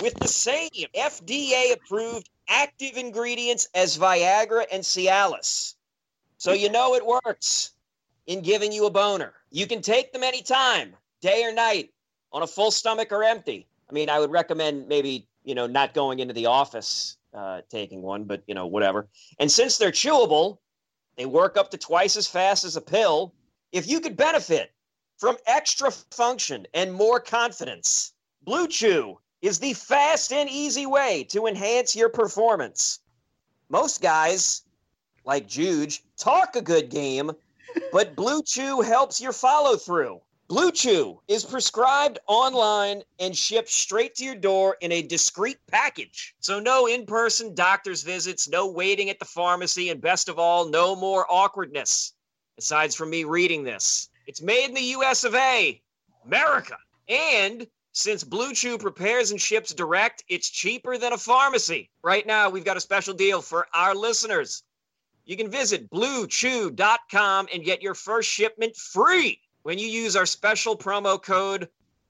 with the same FDA approved active ingredients as Viagra and Cialis. So you know it works in giving you a boner. You can take them anytime, day or night, on a full stomach or empty. I mean, I would recommend maybe, you know, not going into the office uh, taking one, but, you know, whatever. And since they're chewable, they work up to twice as fast as a pill. If you could benefit from extra function and more confidence, Blue Chew is the fast and easy way to enhance your performance. Most guys, like Juge, talk a good game, but Blue Chew helps your follow through. Blue Chew is prescribed online and shipped straight to your door in a discreet package. So, no in person doctor's visits, no waiting at the pharmacy, and best of all, no more awkwardness. Aside from me reading this, it's made in the US of A, America. And since Blue Chew prepares and ships direct, it's cheaper than a pharmacy. Right now, we've got a special deal for our listeners. You can visit bluechew.com and get your first shipment free when you use our special promo code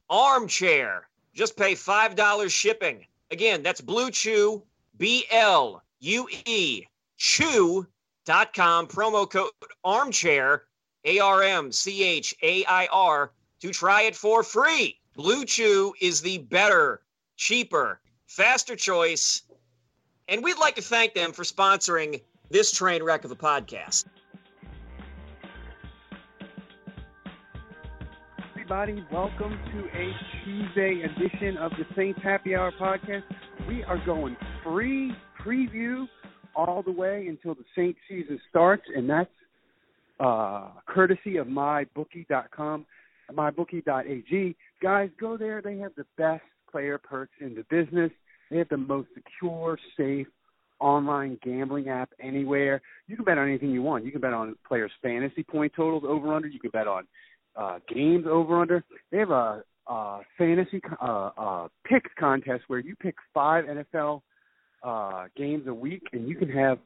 armchair. Just pay $5 shipping. Again, that's Blue Chew, B L U E, chew.com, promo code armchair, A R M C H A I R, to try it for free. Blue Chew is the better, cheaper, faster choice. And we'd like to thank them for sponsoring this train wreck of a podcast. everybody. Welcome to a Tuesday edition of the Saints Happy Hour podcast. We are going free preview all the way until the Saints season starts, and that's uh, courtesy of mybookie.com, mybookie.ag. Guys, go there. They have the best player perks in the business. They have the most secure, safe online gambling app anywhere. You can bet on anything you want. You can bet on players' fantasy point totals over under. You can bet on uh, games over under. They have a, a fantasy uh, uh, picks contest where you pick five NFL uh, games a week, and you can have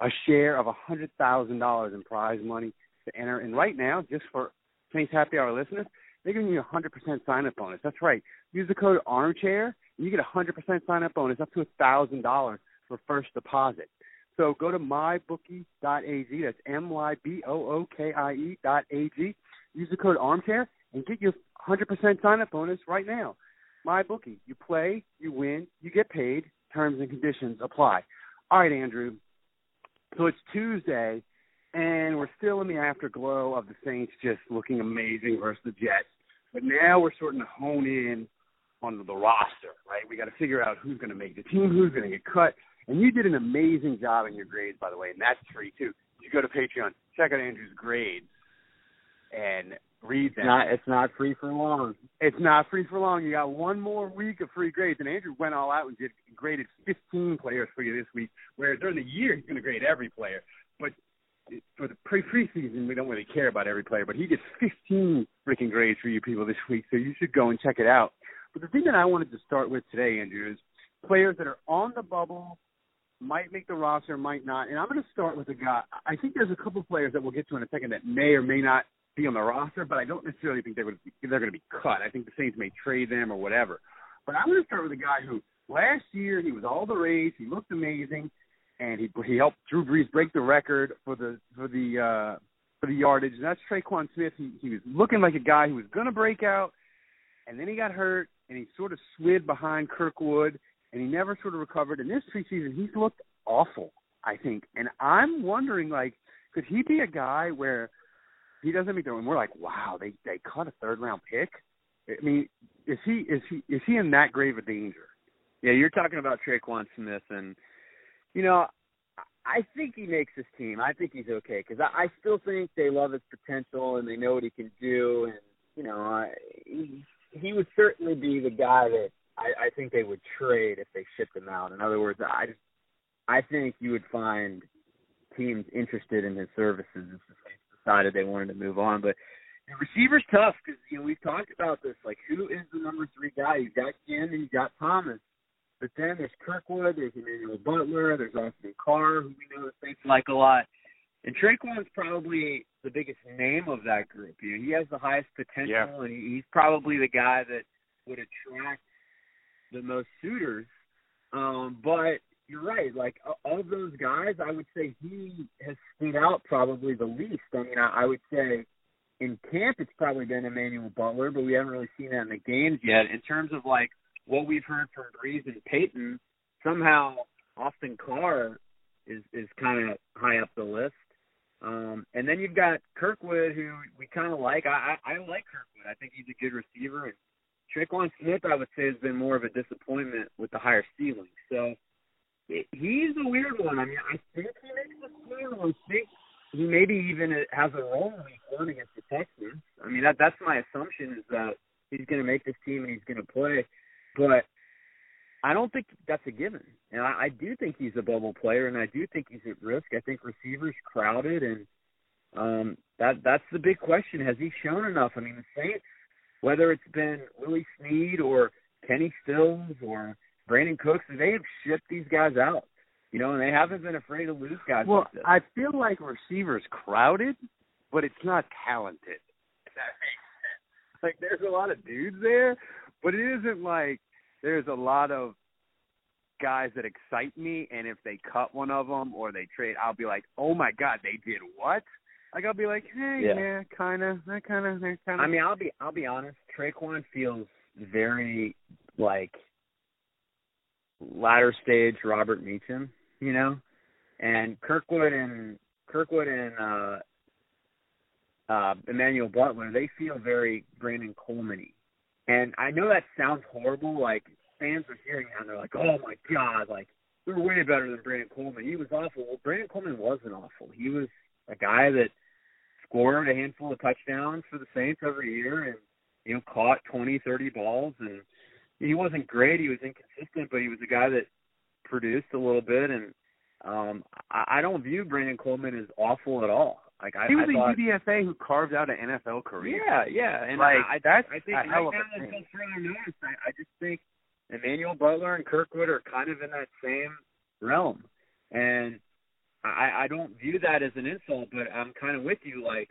a share of a hundred thousand dollars in prize money to enter. And right now, just for Saints Happy Hour listeners, they're giving you a hundred percent sign up bonus. That's right. Use the code Armchair, and you get a hundred percent sign up bonus up to a thousand dollars for first deposit. So go to mybookie.ag. That's m y b o o k i dot a g Use the code armchair and get your 100% sign up bonus right now. My bookie. You play, you win, you get paid. Terms and conditions apply. All right, Andrew. So it's Tuesday, and we're still in the afterglow of the Saints just looking amazing versus the Jets. But now we're starting to hone in on the roster, right? We got to figure out who's going to make the team, who's going to get cut. And you did an amazing job in your grades, by the way, and that's free too. You go to Patreon, check out Andrew's grades and read them. It's not, it's not free for long. It's not free for long. You got one more week of free grades, and Andrew went all out and did graded 15 players for you this week. Where during the year he's going to grade every player, for the pre preseason we don't really care about every player. But he did 15 freaking grades for you people this week, so you should go and check it out. But the thing that I wanted to start with today, Andrew, is players that are on the bubble might make the roster, might not. And I'm going to start with a guy. I think there's a couple players that we'll get to in a second that may or may not be on the roster, but I don't necessarily think going to be, they're going to be cut. I think the Saints may trade them or whatever. But I'm going to start with a guy who last year he was all the rage. He looked amazing, and he he helped Drew Brees break the record for the for the uh, for the yardage. And that's Tre'Quan Smith. He he was looking like a guy who was going to break out, and then he got hurt, and he sort of slid behind Kirkwood, and he never sort of recovered. And this preseason, he's looked awful. I think, and I'm wondering like, could he be a guy where he doesn't make the and we're like, wow, they they cut a third round pick. I mean, is he is he is he in that grave of danger? Yeah, you're talking about Tre'Quan Smith, and you know, I think he makes this team. I think he's okay because I, I still think they love his potential and they know what he can do, and you know, I, he he would certainly be the guy that I, I think they would trade if they shipped him out. In other words, I just I think you would find teams interested in his services if the Saints decided they wanted to move on. But the receiver's tough because you know we've talked about this. Like, who is the number three guy? You've got Gannon, you've got Thomas, but then there's Kirkwood, there's Emmanuel Butler, there's Austin Carr, who we know the Saints like a lot. And Tre'Quan's probably the biggest name of that group. You know, he has the highest potential, yeah. and he's probably the guy that would attract the most suitors. Um, but you're right. Like of those guys, I would say he has stood out probably the least. I mean, I, I would say in camp it's probably been Emmanuel Butler, but we haven't really seen that in the games yet. In terms of like what we've heard from Brees and Payton, somehow Austin Carr is is kind of high up the list. Um, and then you've got Kirkwood, who we kind of like. I, I I like Kirkwood. I think he's a good receiver. And Tre'Quan Smith, I would say, has been more of a disappointment with the higher ceiling. So he's a weird one. I mean, I think he makes the team. I think he maybe even has a role in week one against the Texans. I mean, that that's my assumption is that he's going to make this team and he's going to play. Think that's a given. And I, I do think he's a bubble player, and I do think he's at risk. I think receivers crowded, and um, that that's the big question. Has he shown enough? I mean, the Saints, whether it's been Willie Snead or Kenny Stills or Brandin Cooks, they have shipped these guys out. You know, and they haven't been afraid to lose guys. Well, like this. I feel like receivers crowded, but it's not talented. that makes sense. Like there's a lot of dudes there, but it isn't like there's a lot of guys that excite me. And if they cut one of them or they trade, I'll be like, oh my god, they did what? Like I'll be like, hey, Yeah. yeah, kind of, that kind of, kind of. I mean, I'll be I'll be honest. Tre'Quan feels very like latter stage Robert Meacham, you know, and Kirkwood and Kirkwood and uh, uh, Emmanuel Butler. They feel very Brandon Coleman-y. and I know that sounds horrible. Like fans are hearing that and they're like, oh my god, like we were way better than Brandon Coleman. He was awful. Well, Brandon Coleman wasn't awful. He was a guy that scored a handful of touchdowns for the Saints every year and you know caught twenty, thirty balls and he wasn't great, he was inconsistent, but he was a guy that produced a little bit and um I, I don't view Brandon Coleman as awful at all. Like I, he was I thought, a UDFA who carved out an NFL career. Yeah, yeah, and Like, I, that's I think a right of now a until thing. further notice, I, I just think Emmanuel Butler and Kirkwood are kind of in that same realm, and I, I don't view that as an insult, but I'm kind of with you. Like,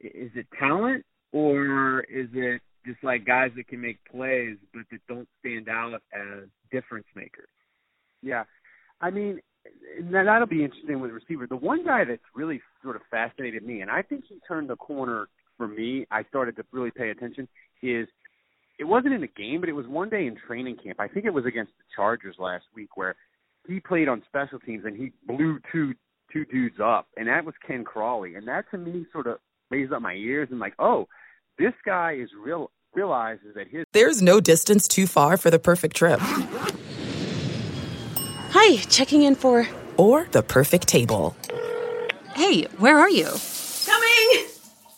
is it talent or is it just like guys that can make plays but that don't stand out as difference makers? Yeah. I mean, that'll be interesting with the receiver. The one guy that's really sort of fascinated me, and I think he turned the corner for me. I started to really pay attention. Is it wasn't in the game, but it was one day in training camp. I think it was against the Chargers last week where he played on special teams and he blew two two dudes up, and that was Ken Crawley, and that to me sort of raised up my ears and like, oh, this guy is real realizes that his There's no distance too far for the perfect trip. Hi, checking in for. Or the perfect table. Hey, where are you?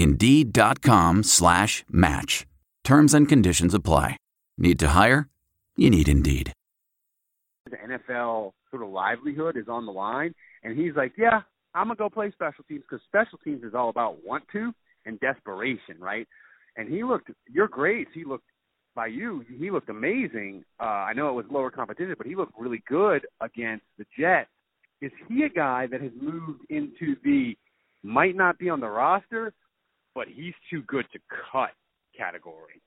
Indeed.com slash match. Terms and conditions apply. Need to hire? You need Indeed. the NFL sort of livelihood is on the line, and he's like, "Yeah, I'm gonna go play special teams because special teams is all about want to and desperation, right?" And he looked your grades. He looked by you, he looked amazing. Uh, I know it was lower competition, but he looked really good against the Jets. Is he a guy that has moved into the might not be on the roster, but he's too good to cut category?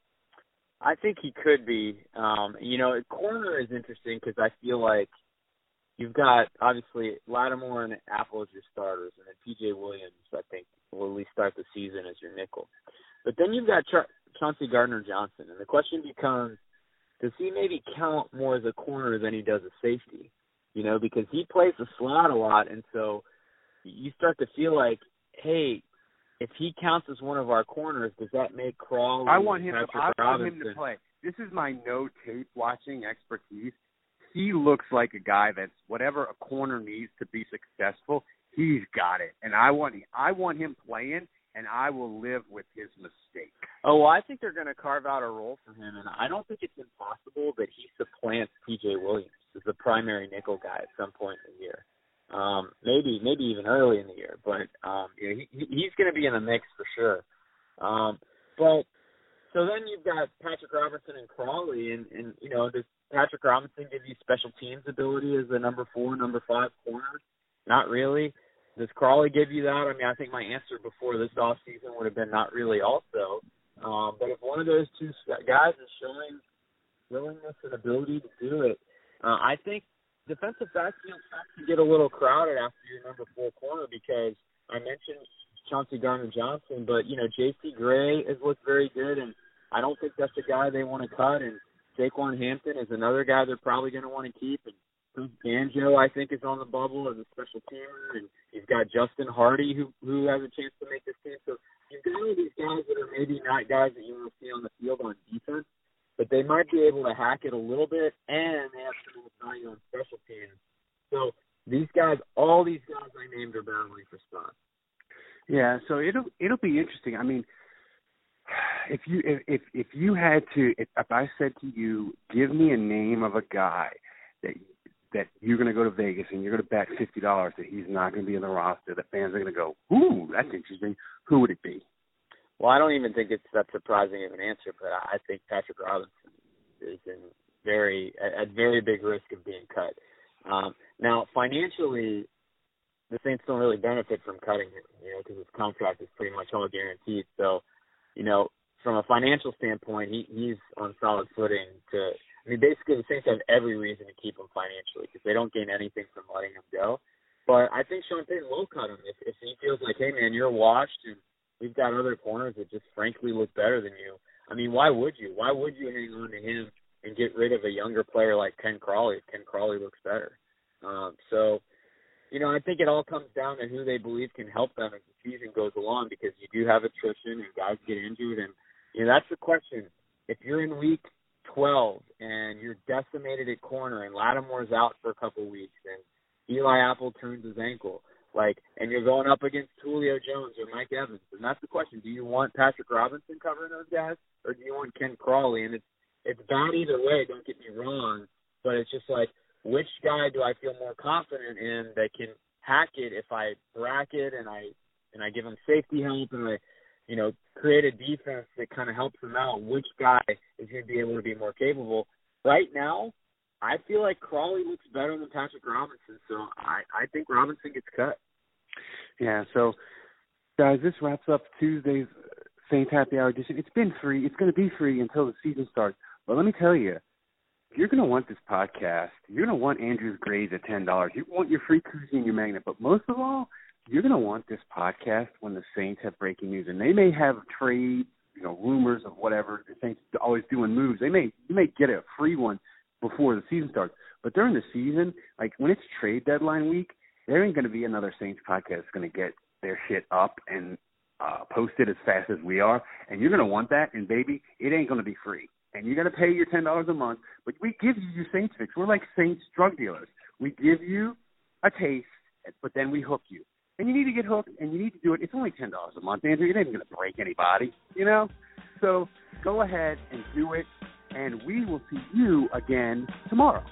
I think he could be. Um, you know, corner is interesting because I feel like you've got obviously Lattimore and Apple as your starters, and then PJ Williams. I think will at least start the season as your nickel. But then you've got Char- Chauncey Gardner Johnson, and the question becomes: Does he maybe count more as a corner than he does a safety? You know, because he plays the slot a lot, and so you start to feel like, hey, if he counts as one of our corners, does that make Crawley? I want him. To, I want him to play. This is my no tape watching expertise. He looks like a guy that's whatever a corner needs to be successful. He's got it, and I want I want him playing, and I will live with his mistake. Oh, well, I think they're going to carve out a role for him, and I don't think it's impossible that he supplants P.J. Williams as the primary nickel guy at some point in the year. Um, maybe, maybe even early in the year, but um, you know, he, he's going to be in the mix for sure. Um, but so then you've got Patrick Robinson and Crawley, and and you know, does Patrick Robinson give you special teams ability as a number four, number five corner? Not really. Does Crawley give you that? I mean, I think my answer before this off season would have been not really also. Um, but if one of those two guys is showing willingness and ability to do it, uh, I think defensive backfield starts to get a little crowded after your number four corner because I mentioned Chauncey Gardner Johnson, but you know J.T. Gray has looked very good, and I don't think that's the guy they want to cut. And Saquan Hampton is another guy they're probably going to want to keep. And Banjo, I think, is on the bubble as a special teamer, and you've got Justin Hardee who who has a chance to make this team. So you've got all these guys that are maybe not guys that you want to see on the field on defense, but they might be able to hack it a little bit, and they have some value on special teams. So these guys, all these guys I named are battling for spots. Yeah, so it'll it'll be interesting. I mean, if you if if, you had to if, if I said to you, give me a name of a guy that that you're going to go to Vegas and you're going to bet fifty dollars that he's not going to be in the roster, the fans are going to go, "Ooh, that's interesting." Who would it be? Well, I don't even think it's that surprising of an answer, but I think Patrick Robinson is in very at very big risk of being cut. Um, now, financially, the Saints don't really benefit from cutting him, you know, because his contract is pretty much all guaranteed. So, you know, from a financial standpoint, he he's on solid footing to. I mean, basically, the Saints have every reason to keep him financially because they don't gain anything from letting him go. But I think Sean Payton will cut him if if he feels like, hey man, you're washed and we've got other corners that just frankly look better than you. I mean, why would you? Why would you hang on to him and get rid of a younger player like Ken Crawley Ken Crawley looks better? Um, so, you know, I think it all comes down to who they believe can help them as the season goes along because you do have attrition and guys get injured and you know, that's the question. If you're in week twelve and you're decimated at corner and Lattimore's out for a couple weeks and Eli Apple turns his ankle, and you're going up against Julio Jones or Mike Evans, and that's the question. Do you want Patrick Robinson covering those guys or do you want Ken Crawley? And it's it's bad either way, don't get me wrong, but it's just like which guy do I feel more confident in that can hack it if I bracket and I and I give him safety help and I you know create a defense that kind of helps him out. Which guy is going to be able to be more capable? Right now, I feel like Crawley looks better than Patrick Robinson, so I I think Robinson gets cut. Yeah. So, guys, this wraps up Tuesday's Saints Happy Hour edition. It's been free. It's going to be free until the season starts. But let me tell you, you're going to want this podcast. You're going to want Andrew's grades at ten dollars. You want your free koozie and your magnet. But most of all, you're going to want this podcast when the Saints have breaking news, and they may have trades, you know, rumors of whatever. The Saints always doing moves. They may you may get a free one before the season starts. But during the season, like when it's trade deadline week, there ain't going to be another Saints podcast that's going to get their shit up and uh, posted as fast as we are. And you're going to want that. And baby, it ain't going to be free. And you're going to pay your ten dollars a month. But we give you your Saints fix. We're like Saints drug dealers. We give you a taste, but then we hook you. And you need to get hooked, and you need to do it. It's only ten dollars a month, Andrew. It ain't going to break anybody, you know. So go ahead and do it, and we will see you again tomorrow.